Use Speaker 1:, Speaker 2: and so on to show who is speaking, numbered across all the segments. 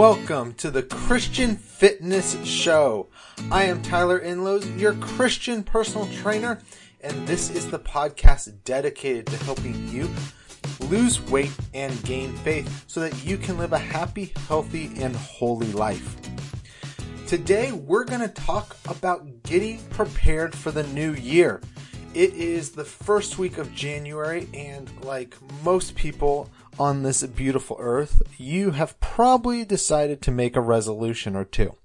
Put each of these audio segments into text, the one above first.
Speaker 1: welcome to the Christian Fitness Show. I am Tyler Inlows, your Christian personal trainer, and this is the podcast dedicated to helping you lose weight and gain faith so that you can live a happy, healthy, and holy life. Today, we're going to talk about getting prepared for the new year. It is the first week of January, and like most people on this beautiful earth, you have probably decided to make a resolution or two.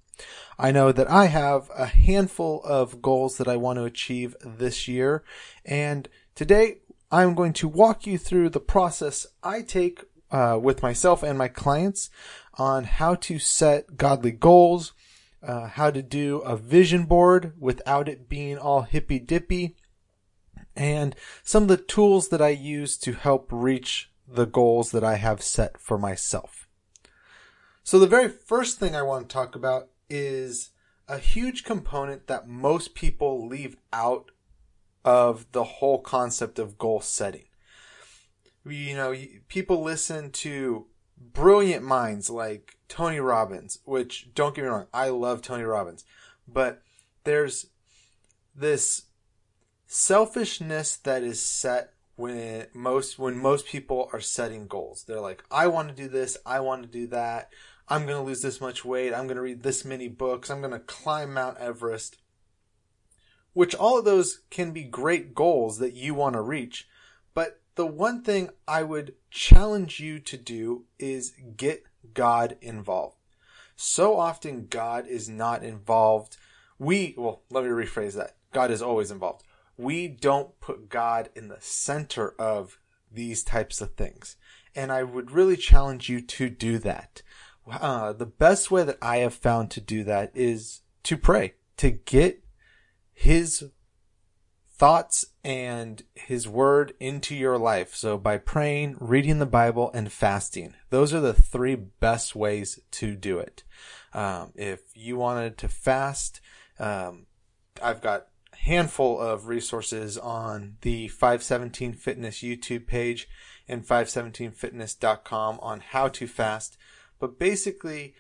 Speaker 1: I know that I have a handful of goals that I want to achieve this year, and today I'm going to walk you through the process I take uh, with myself and my clients on how to set godly goals, uh, how to do a vision board without it being all hippy dippy, and some of the tools that I use to help reach the goals that I have set for myself. So the very first thing I want to talk about is a huge component that most people leave out of the whole concept of goal setting. You know, people listen to brilliant minds like Tony Robbins, which don't get me wrong, I love Tony Robbins, but there's this selfishness that is set when most when most people are setting goals. They're like, I want to do this, I want to do that. I'm going to lose this much weight. I'm going to read this many books. I'm going to climb Mount Everest. Which all of those can be great goals that you want to reach. But the one thing I would challenge you to do is get God involved. So often God is not involved. We, well, let me rephrase that. God is always involved we don't put God in the center of these types of things. And I would really challenge you to do that. Uh, the best way that I have found to do that is to pray, to get his thoughts and his word into your life. So by praying, reading the Bible, and fasting, those are the three best ways to do it. Um, if you wanted to fast, um, I've got handful of resources on the 517 Fitness YouTube page and 517fitness.com on how to fast. But basically,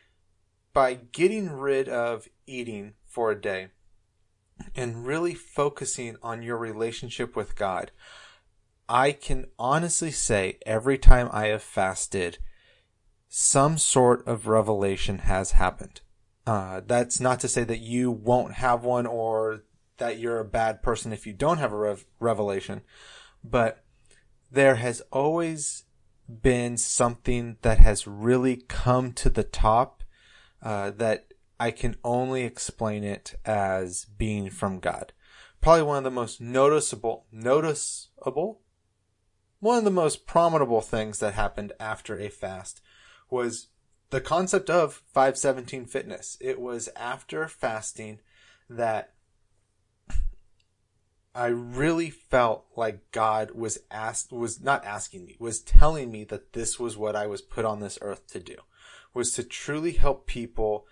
Speaker 1: by getting rid of eating for a day and really focusing on your relationship with God, I can honestly say every time I have fasted, some sort of revelation has happened. Uh, that's not to say that you won't have one or that you're a bad person if you don't have a rev- revelation, but there has always been something that has really come to the top uh, that I can only explain it as being from God. Probably one of the most noticeable, noticeable, one of the most prominent things that happened after a fast was the concept of 517 fitness. It was after fasting that I really felt like God was asked, was not asking me, was telling me that this was what I was put on this earth to do, was to truly help people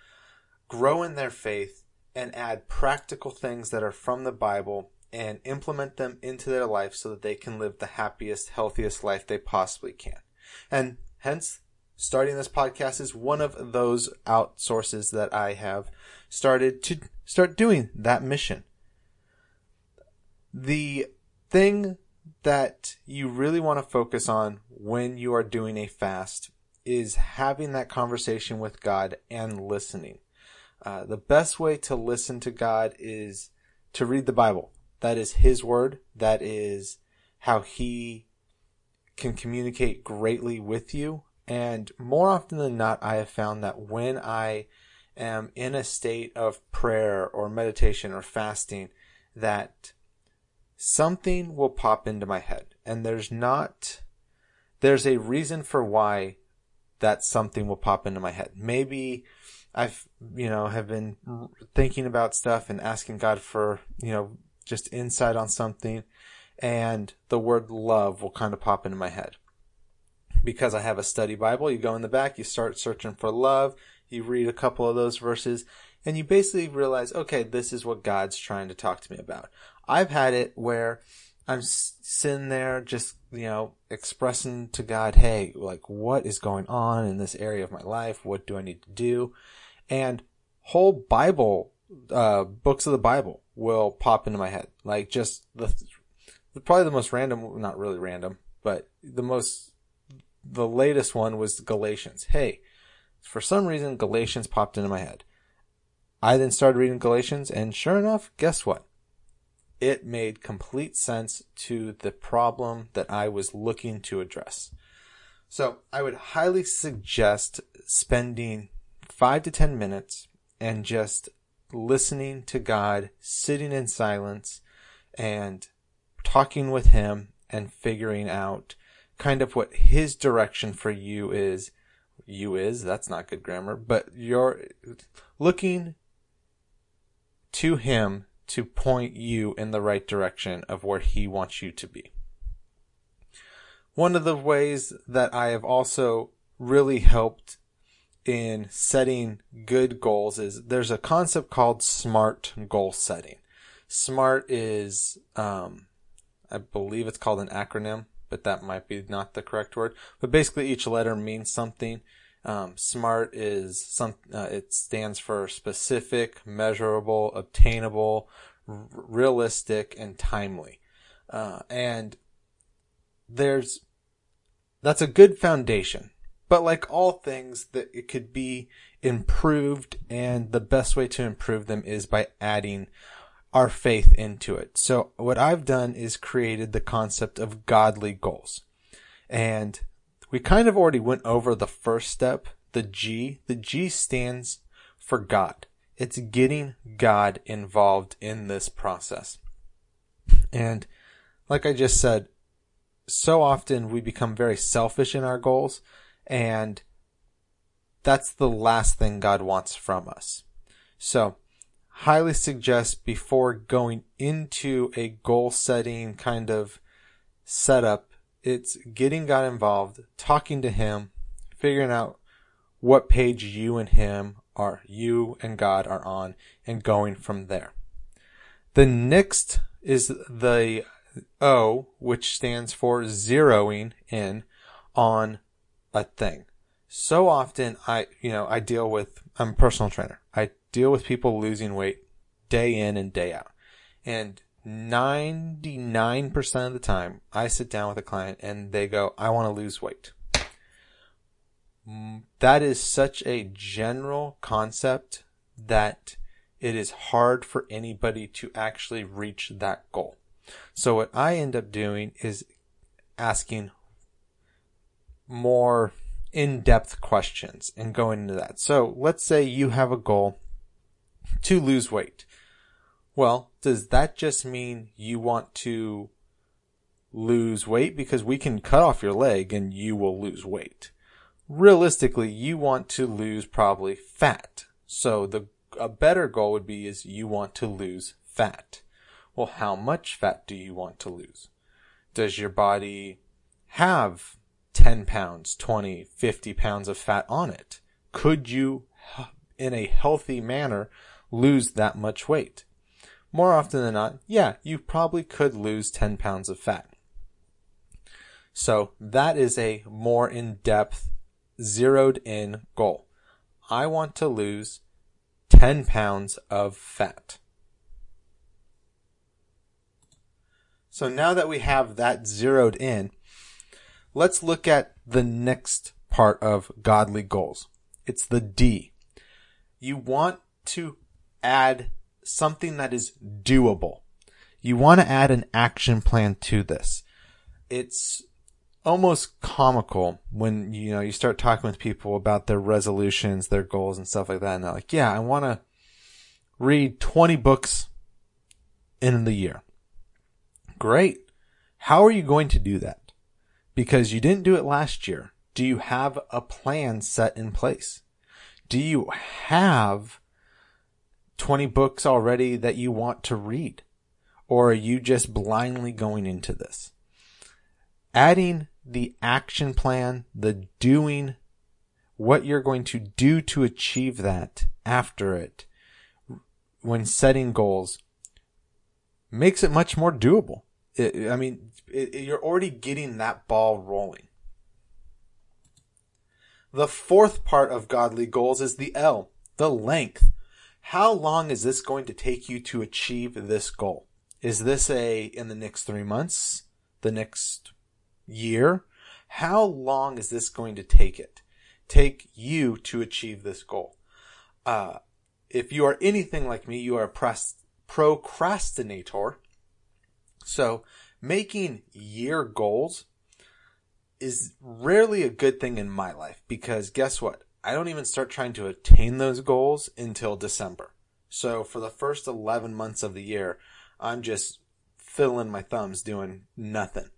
Speaker 1: grow in their faith and add practical things that are from the Bible and implement them into their life so that they can live the happiest, healthiest life they possibly can. And hence, starting this podcast is one of those outsources that I have started to start doing that mission the thing that you really want to focus on when you are doing a fast is having that conversation with God and listening. Uh, the best way to listen to God is to read the Bible. That is His Word. That is how He can communicate greatly with you. And more often than not, I have found that when I am in a state of prayer or meditation or fasting, that something will pop into my head. And there's not there's a reason for why that something will pop into my head. Maybe i've you know have been thinking about stuff and asking god for you know just insight on something. And the word love will kind of pop into my head. Because i have a study bible you go in the back you start searching for love you read a couple of those verses and you basically realize okay this is what god's trying to talk to me about I've had it where I'm sitting there just you know, expressing to God, hey, like, what is going on in this area of my life? What do I need to do? And whole Bible, uh, books of the Bible will pop into my head. Like, just the, probably the most random, not really random, but the most, the latest one was Galatians. Hey, for some reason, Galatians popped into my head. I then started reading Galatians, and sure enough, guess what? It made complete sense to the problem that I was looking to address. So I would highly suggest spending five to 10 minutes and just listening to God, sitting in silence and talking with Him and figuring out kind of what His direction for you is. You is, that's not good grammar, but you're looking to him to point you in the right direction of where he wants you to be. One of the ways that I have also really helped in setting good goals is there's a concept called SMART goal setting. SMART is, um, I believe it's called an acronym, but that might be not the correct word. But basically each letter means something. Um, SMART is some, uh, it stands for specific, measurable, obtainable, r- realistic, and timely. Uh, and there's, that's a good foundation. But like all things that it could be improved and the best way to improve them is by adding our faith into it. So what I've done is created the concept of godly goals. And we kind of already went over the first step, the G. The G stands for God. It's getting God involved in this process. And like I just said, so often we become very selfish in our goals and that's the last thing God wants from us. So highly suggest before going into a goal setting kind of setup it's getting God involved, talking to Him, figuring out what page you and Him are, you and God are on, and going from there. The next is the O, which stands for zeroing in on a thing. So often I, you know, I deal with, I'm a personal trainer. I deal with people losing weight day in and day out. And 99% of the time, I sit down with a client and they go, I want to lose weight. Mm, that is such a general concept that it is hard for anybody to actually reach that goal. So what I end up doing is asking more in-depth questions and going into that. So let's say you have a goal to lose weight. Well, does that just mean you want to lose weight? Because we can cut off your leg and you will lose weight. Realistically, you want to lose probably fat. So the, a better goal would be is you want to lose fat. Well, how much fat do you want to lose? Does your body have 10 pounds, 20, 50 pounds of fat on it? Could you, in a healthy manner, lose that much weight? More often than not, yeah, you probably could lose 10 pounds of fat. So that is a more in-depth, zeroed in goal. I want to lose 10 pounds of fat. So now that we have that zeroed in, let's look at the next part of godly goals. It's the D. You want to add something that is doable. You want to add an action plan to this. It's almost comical when, you know, you start talking with people about their resolutions, their goals and stuff like that. And they're like, yeah, I want to read 20 books in the year. Great. How are you going to do that? Because you didn't do it last year. Do you have a plan set in place? Do you have 20 books already that you want to read? Or are you just blindly going into this? Adding the action plan, the doing, what you're going to do to achieve that after it, when setting goals, makes it much more doable. It, I mean, it, you're already getting that ball rolling. The fourth part of godly goals is the L, the length. How long is this going to take you to achieve this goal? Is this a in the next three months, the next year? How long is this going to take it? Take you to achieve this goal? Uh, if you are anything like me, you are a procrastinator. So making year goals is rarely a good thing in my life because guess what? I don't even start trying to attain those goals until December. So for the first 11 months of the year, I'm just fiddling my thumbs doing nothing.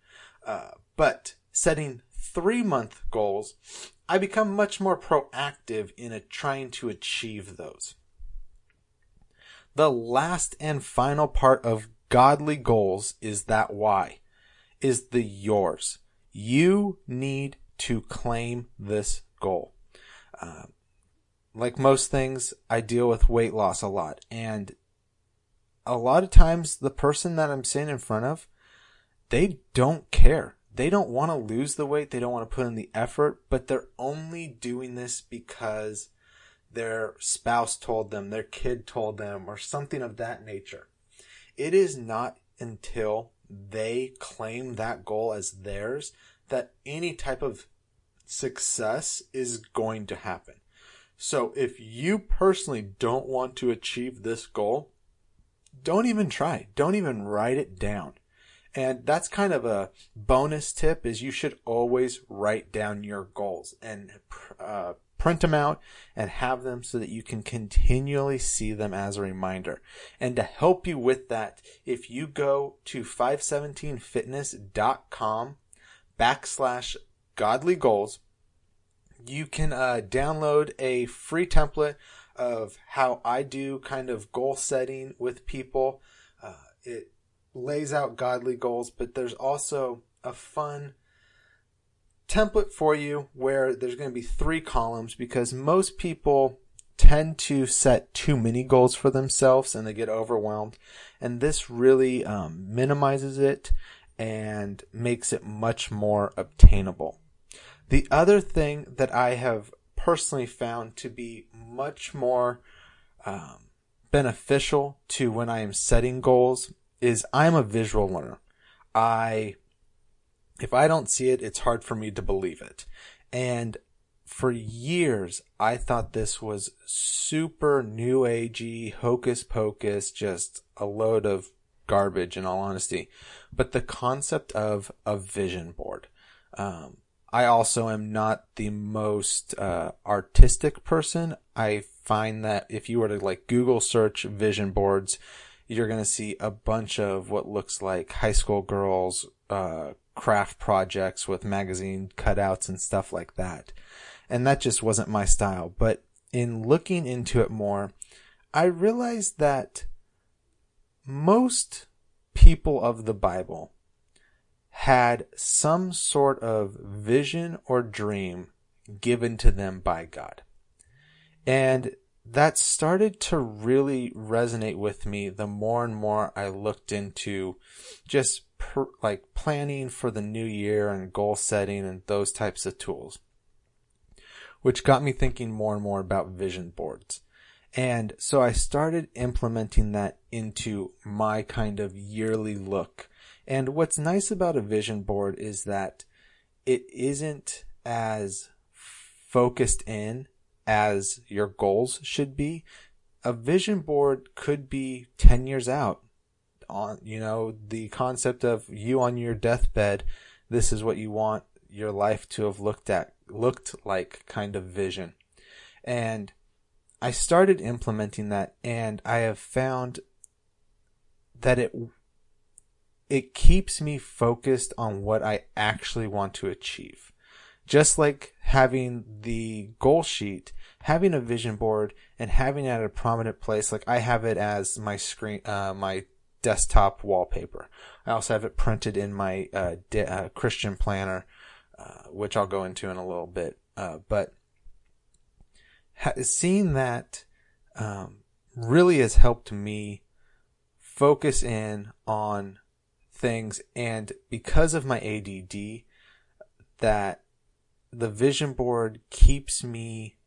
Speaker 1: Uh, but setting three month goals, I become much more proactive in a, trying to achieve those. The last and final part of godly goals is that why is the yours. You need to claim this goal. Uh, like most things, I deal with weight loss a lot and a lot of times the person that I'm sitting in front of, they don't care. They don't want to lose the weight. They don't want to put in the effort, but they're only doing this because their spouse told them, their kid told them, or something of that nature. It is not until they claim that goal as theirs that any type of success is going to happen. So if you personally don't want to achieve this goal, don't even try. Don't even write it down. And that's kind of a bonus tip is you should always write down your goals and uh, print them out and have them so that you can continually see them as a reminder. And to help you with that, if you go to 517fitness.com backslash godly goals, you can uh, download a free template of how I do kind of goal setting with people. Uh, it lays out godly goals, but there's also a fun template for you where there's going to be three columns because most people tend to set too many goals for themselves and they get overwhelmed. And this really um, minimizes it and makes it much more obtainable. The other thing that I have personally found to be much more um, beneficial to when I am setting goals is I'm a visual learner. I, if I don't see it, it's hard for me to believe it. And for years, I thought this was super new agey, hocus pocus, just a load of garbage in all honesty. But the concept of a vision board, um, I also am not the most uh, artistic person. I find that if you were to like Google search vision boards, you're going to see a bunch of what looks like high school girls uh, craft projects with magazine cutouts and stuff like that. And that just wasn't my style. But in looking into it more, I realized that most people of the Bible had some sort of vision or dream given to them by God. And that started to really resonate with me the more and more I looked into just per, like planning for the new year and goal setting and those types of tools, which got me thinking more and more about vision boards. And so I started implementing that into my kind of yearly look and what's nice about a vision board is that it isn't as focused in as your goals should be. A vision board could be 10 years out on, you know, the concept of you on your deathbed. This is what you want your life to have looked at, looked like kind of vision. And I started implementing that and I have found that it it keeps me focused on what I actually want to achieve. Just like having the goal sheet, having a vision board and having it at a prominent place, like I have it as my screen, uh, my desktop wallpaper. I also have it printed in my uh, de- uh, Christian planner, uh, which I'll go into in a little bit. Uh, but ha- seeing that um, really has helped me focus in on things. And because of my ADD, that the vision board keeps me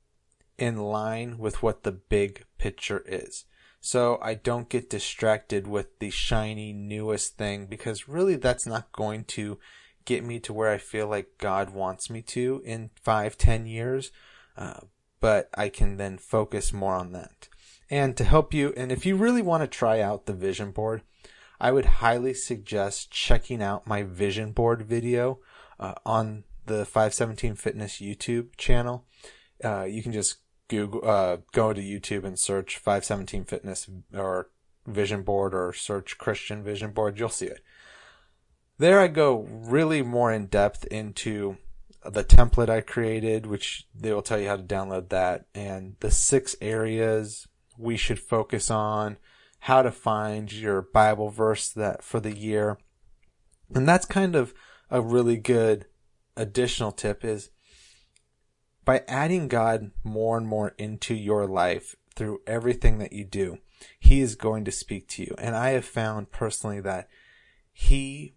Speaker 1: in line with what the big picture is. So I don't get distracted with the shiny newest thing because really that's not going to get me to where I feel like God wants me to in five, ten years. Uh, but I can then focus more on that. And to help you, and if you really want to try out the vision board, I would highly suggest checking out my vision board video uh, on the 517 Fitness YouTube channel. Uh, you can just Google, uh, go to YouTube and search 517 Fitness or Vision Board or search Christian Vision Board. You'll see it. There I go really more in depth into the template I created, which they will tell you how to download that and the six areas we should focus on, how to find your Bible verse that for the year. And that's kind of a really good additional tip is by adding God more and more into your life through everything that you do, He is going to speak to you. And I have found personally that He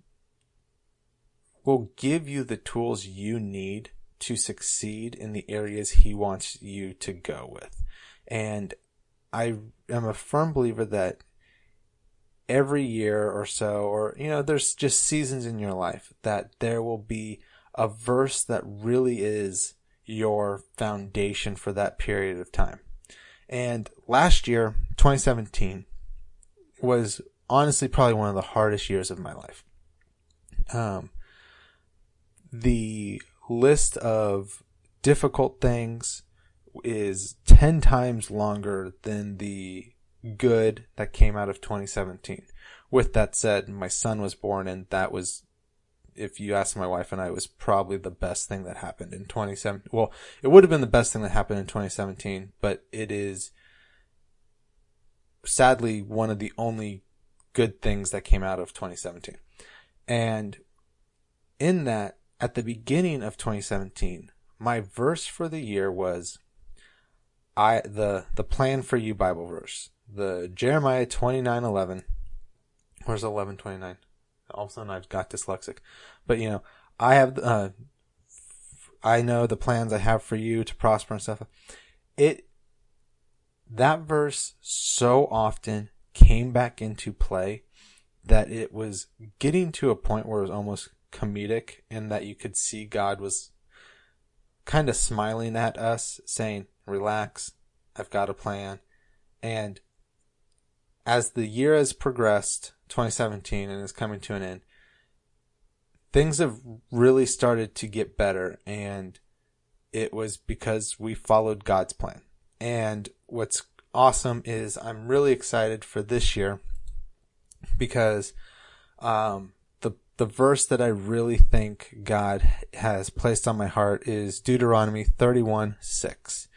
Speaker 1: will give you the tools you need to succeed in the areas He wants you to go with. And I am a firm believer that every year or so, or, you know, there's just seasons in your life that there will be a verse that really is your foundation for that period of time. And last year, 2017, was honestly probably one of the hardest years of my life. Um, the list of difficult things is 10 times longer than the good that came out of 2017. With that said, my son was born and that was if you ask my wife and I, was probably the best thing that happened in 2017. Well, it would have been the best thing that happened in 2017, but it is sadly one of the only good things that came out of 2017. And in that, at the beginning of 2017, my verse for the year was I the the plan for you Bible verse. The Jeremiah 29:11 Where's 11:29? all of a sudden I've got dyslexic. But you know, I have, uh, I know the plans I have for you to prosper and stuff. It, that verse so often came back into play that it was getting to a point where it was almost comedic and that you could see God was kind of smiling at us saying, relax, I've got a plan. And as the year has progressed, 2017 and is coming to an end, things have really started to get better and it was because we followed God's plan. And what's awesome is I'm really excited for this year because um, the verse that I really think God has placed on my heart is Deuteronomy 31 6.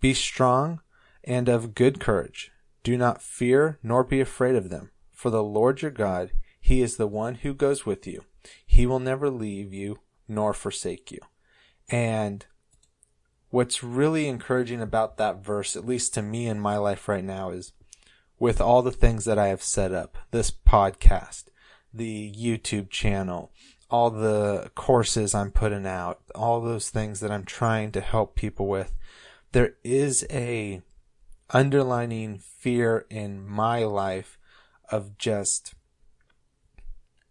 Speaker 1: Be strong and of good courage. Do not fear nor be afraid of them, for the Lord your God, he is the one who goes with you. He will never leave you nor forsake you. And what's really encouraging about that verse, at least to me in my life right now, is with all the things that I have set up, this podcast, the YouTube channel, all the courses I'm putting out, all those things that I'm trying to help people with, there is a underlining fear in my life of just,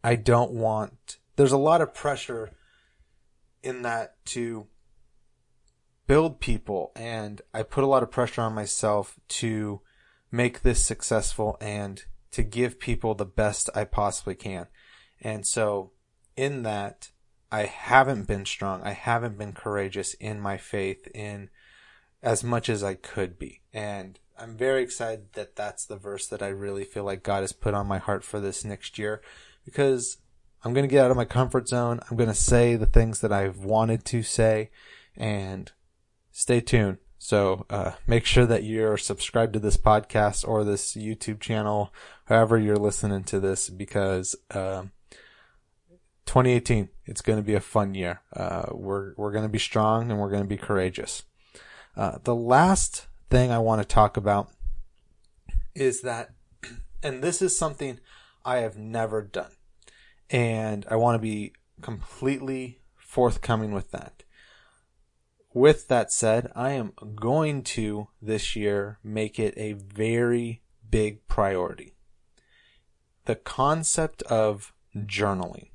Speaker 1: I don't want, there's a lot of pressure in that to build people and I put a lot of pressure on myself to make this successful and to give people the best I possibly can. And so in that, I haven't been strong. I haven't been courageous in my faith in as much as I could be. And I'm very excited that that's the verse that I really feel like God has put on my heart for this next year because I'm going to get out of my comfort zone. I'm going to say the things that I've wanted to say and stay tuned. So, uh, make sure that you're subscribed to this podcast or this YouTube channel, however you're listening to this, because, um, 2018, it's going to be a fun year. Uh, we're, we're going to be strong and we're going to be courageous. Uh, the last thing I want to talk about is that, and this is something I have never done. And I want to be completely forthcoming with that. With that said, I am going to this year make it a very big priority. The concept of journaling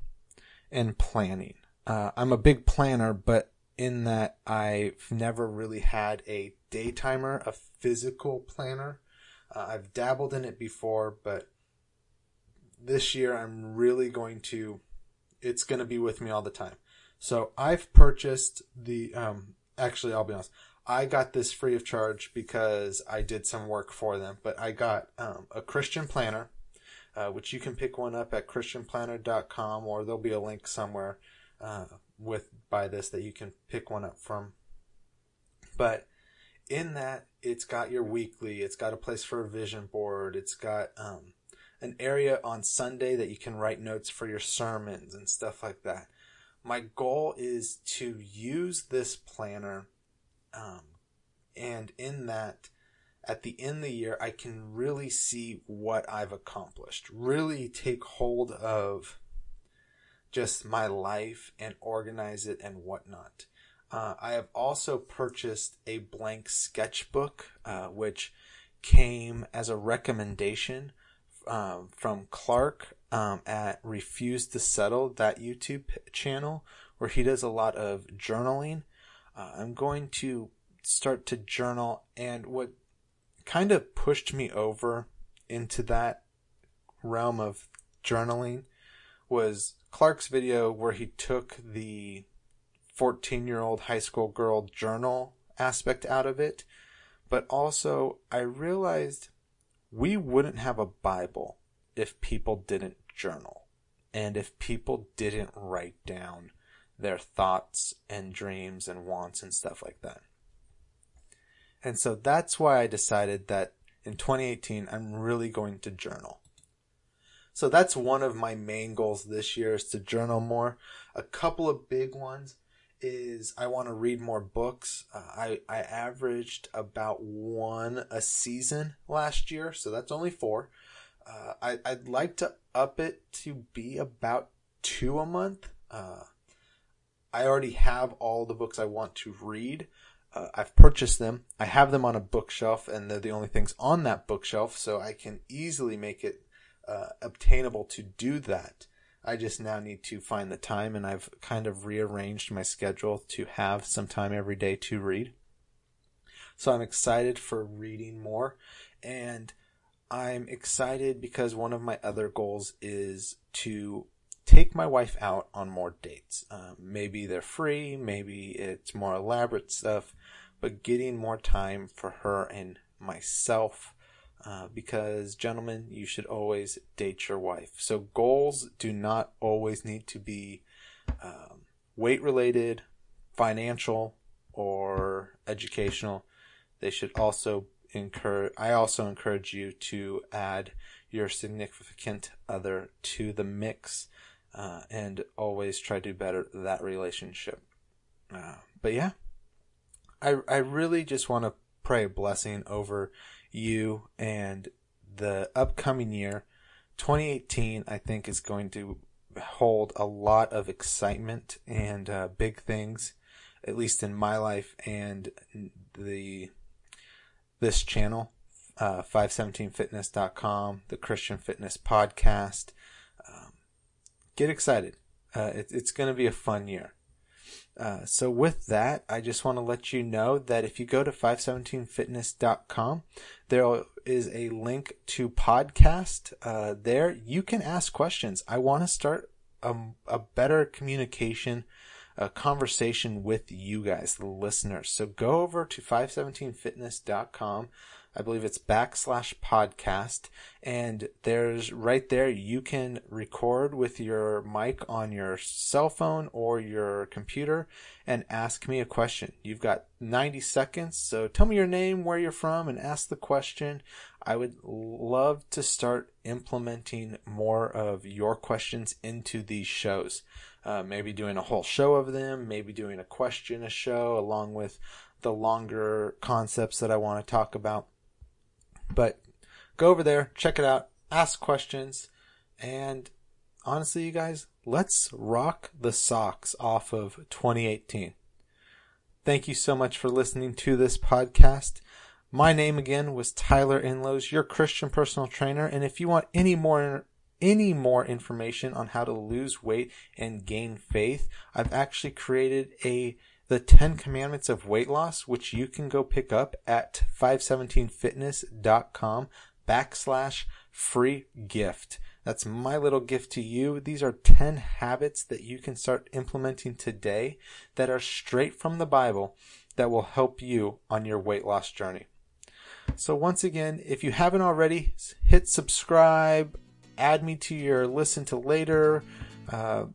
Speaker 1: and planning. Uh, I'm a big planner, but in that I've never really had a day timer, a physical planner. Uh, I've dabbled in it before, but this year I'm really going to, it's going to be with me all the time. So I've purchased the, um, actually, I'll be honest, I got this free of charge because I did some work for them, but I got um, a Christian planner, uh, which you can pick one up at christianplanner.com or there'll be a link somewhere uh, with by this that you can pick one up from. But in that, it's got your weekly, it's got a place for a vision board, it's got um, an area on Sunday that you can write notes for your sermons and stuff like that. My goal is to use this planner, um, and in that, at the end of the year, I can really see what I've accomplished, really take hold of just my life and organize it and whatnot. Uh, I have also purchased a blank sketchbook, uh, which came as a recommendation um, from Clark um, at Refuse to Settle, that YouTube channel, where he does a lot of journaling. Uh, I'm going to start to journal, and what kind of pushed me over into that realm of journaling was Clark's video where he took the 14 year old high school girl journal aspect out of it. But also, I realized we wouldn't have a Bible if people didn't journal and if people didn't write down their thoughts and dreams and wants and stuff like that. And so that's why I decided that in 2018, I'm really going to journal. So that's one of my main goals this year is to journal more. A couple of big ones is I want to read more books. Uh, I I averaged about one a season last year, so that's only four. Uh, I I'd like to up it to be about two a month. Uh, I already have all the books I want to read. Uh, I've purchased them. I have them on a bookshelf, and they're the only things on that bookshelf, so I can easily make it uh, obtainable to do that. I just now need to find the time, and I've kind of rearranged my schedule to have some time every day to read. So I'm excited for reading more, and I'm excited because one of my other goals is to take my wife out on more dates. Um, maybe they're free, maybe it's more elaborate stuff, but getting more time for her and myself uh, because, gentlemen, you should always date your wife. So, goals do not always need to be um, weight related, financial, or educational. They should also encourage, I also encourage you to add your significant other to the mix uh, and always try to better that relationship. Uh, but yeah, I, I really just want to pray a blessing over you and the upcoming year, 2018, I think is going to hold a lot of excitement and uh, big things, at least in my life and the this channel, uh, 517fitness.com, the Christian Fitness Podcast. Um, get excited. Uh, it, it's going to be a fun year. Uh, so with that, I just want to let you know that if you go to 517fitness.com, there is a link to podcast. Uh, there you can ask questions. I want to start a, a better communication, a conversation with you guys, the listeners. So go over to 517fitness.com. I believe it's backslash podcast. And there's right there, you can record with your mic on your cell phone or your computer and ask me a question. You've got 90 seconds. So tell me your name, where you're from, and ask the question. I would love to start implementing more of your questions into these shows. Uh, maybe doing a whole show of them, maybe doing a question a show along with the longer concepts that I want to talk about. But go over there, check it out, ask questions, and honestly, you guys, let's rock the socks off of 2018. Thank you so much for listening to this podcast. My name again was Tyler Inlows, your Christian personal trainer. And if you want any more any more information on how to lose weight and gain faith, I've actually created a the 10 commandments of weight loss, which you can go pick up at 517fitness.com backslash free gift. That's my little gift to you. These are 10 habits that you can start implementing today that are straight from the Bible that will help you on your weight loss journey. So once again, if you haven't already, hit subscribe, add me to your listen to later, uh,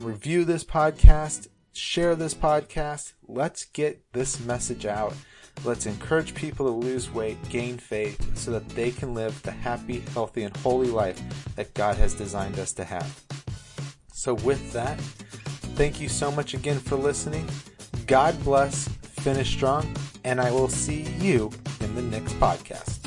Speaker 1: review this podcast, share this podcast. Let's get this message out. Let's encourage people to lose weight, gain faith, so that they can live the happy, healthy, and holy life that God has designed us to have. So, with that, thank you so much again for listening. God bless, finish strong, and I will see you in the next podcast.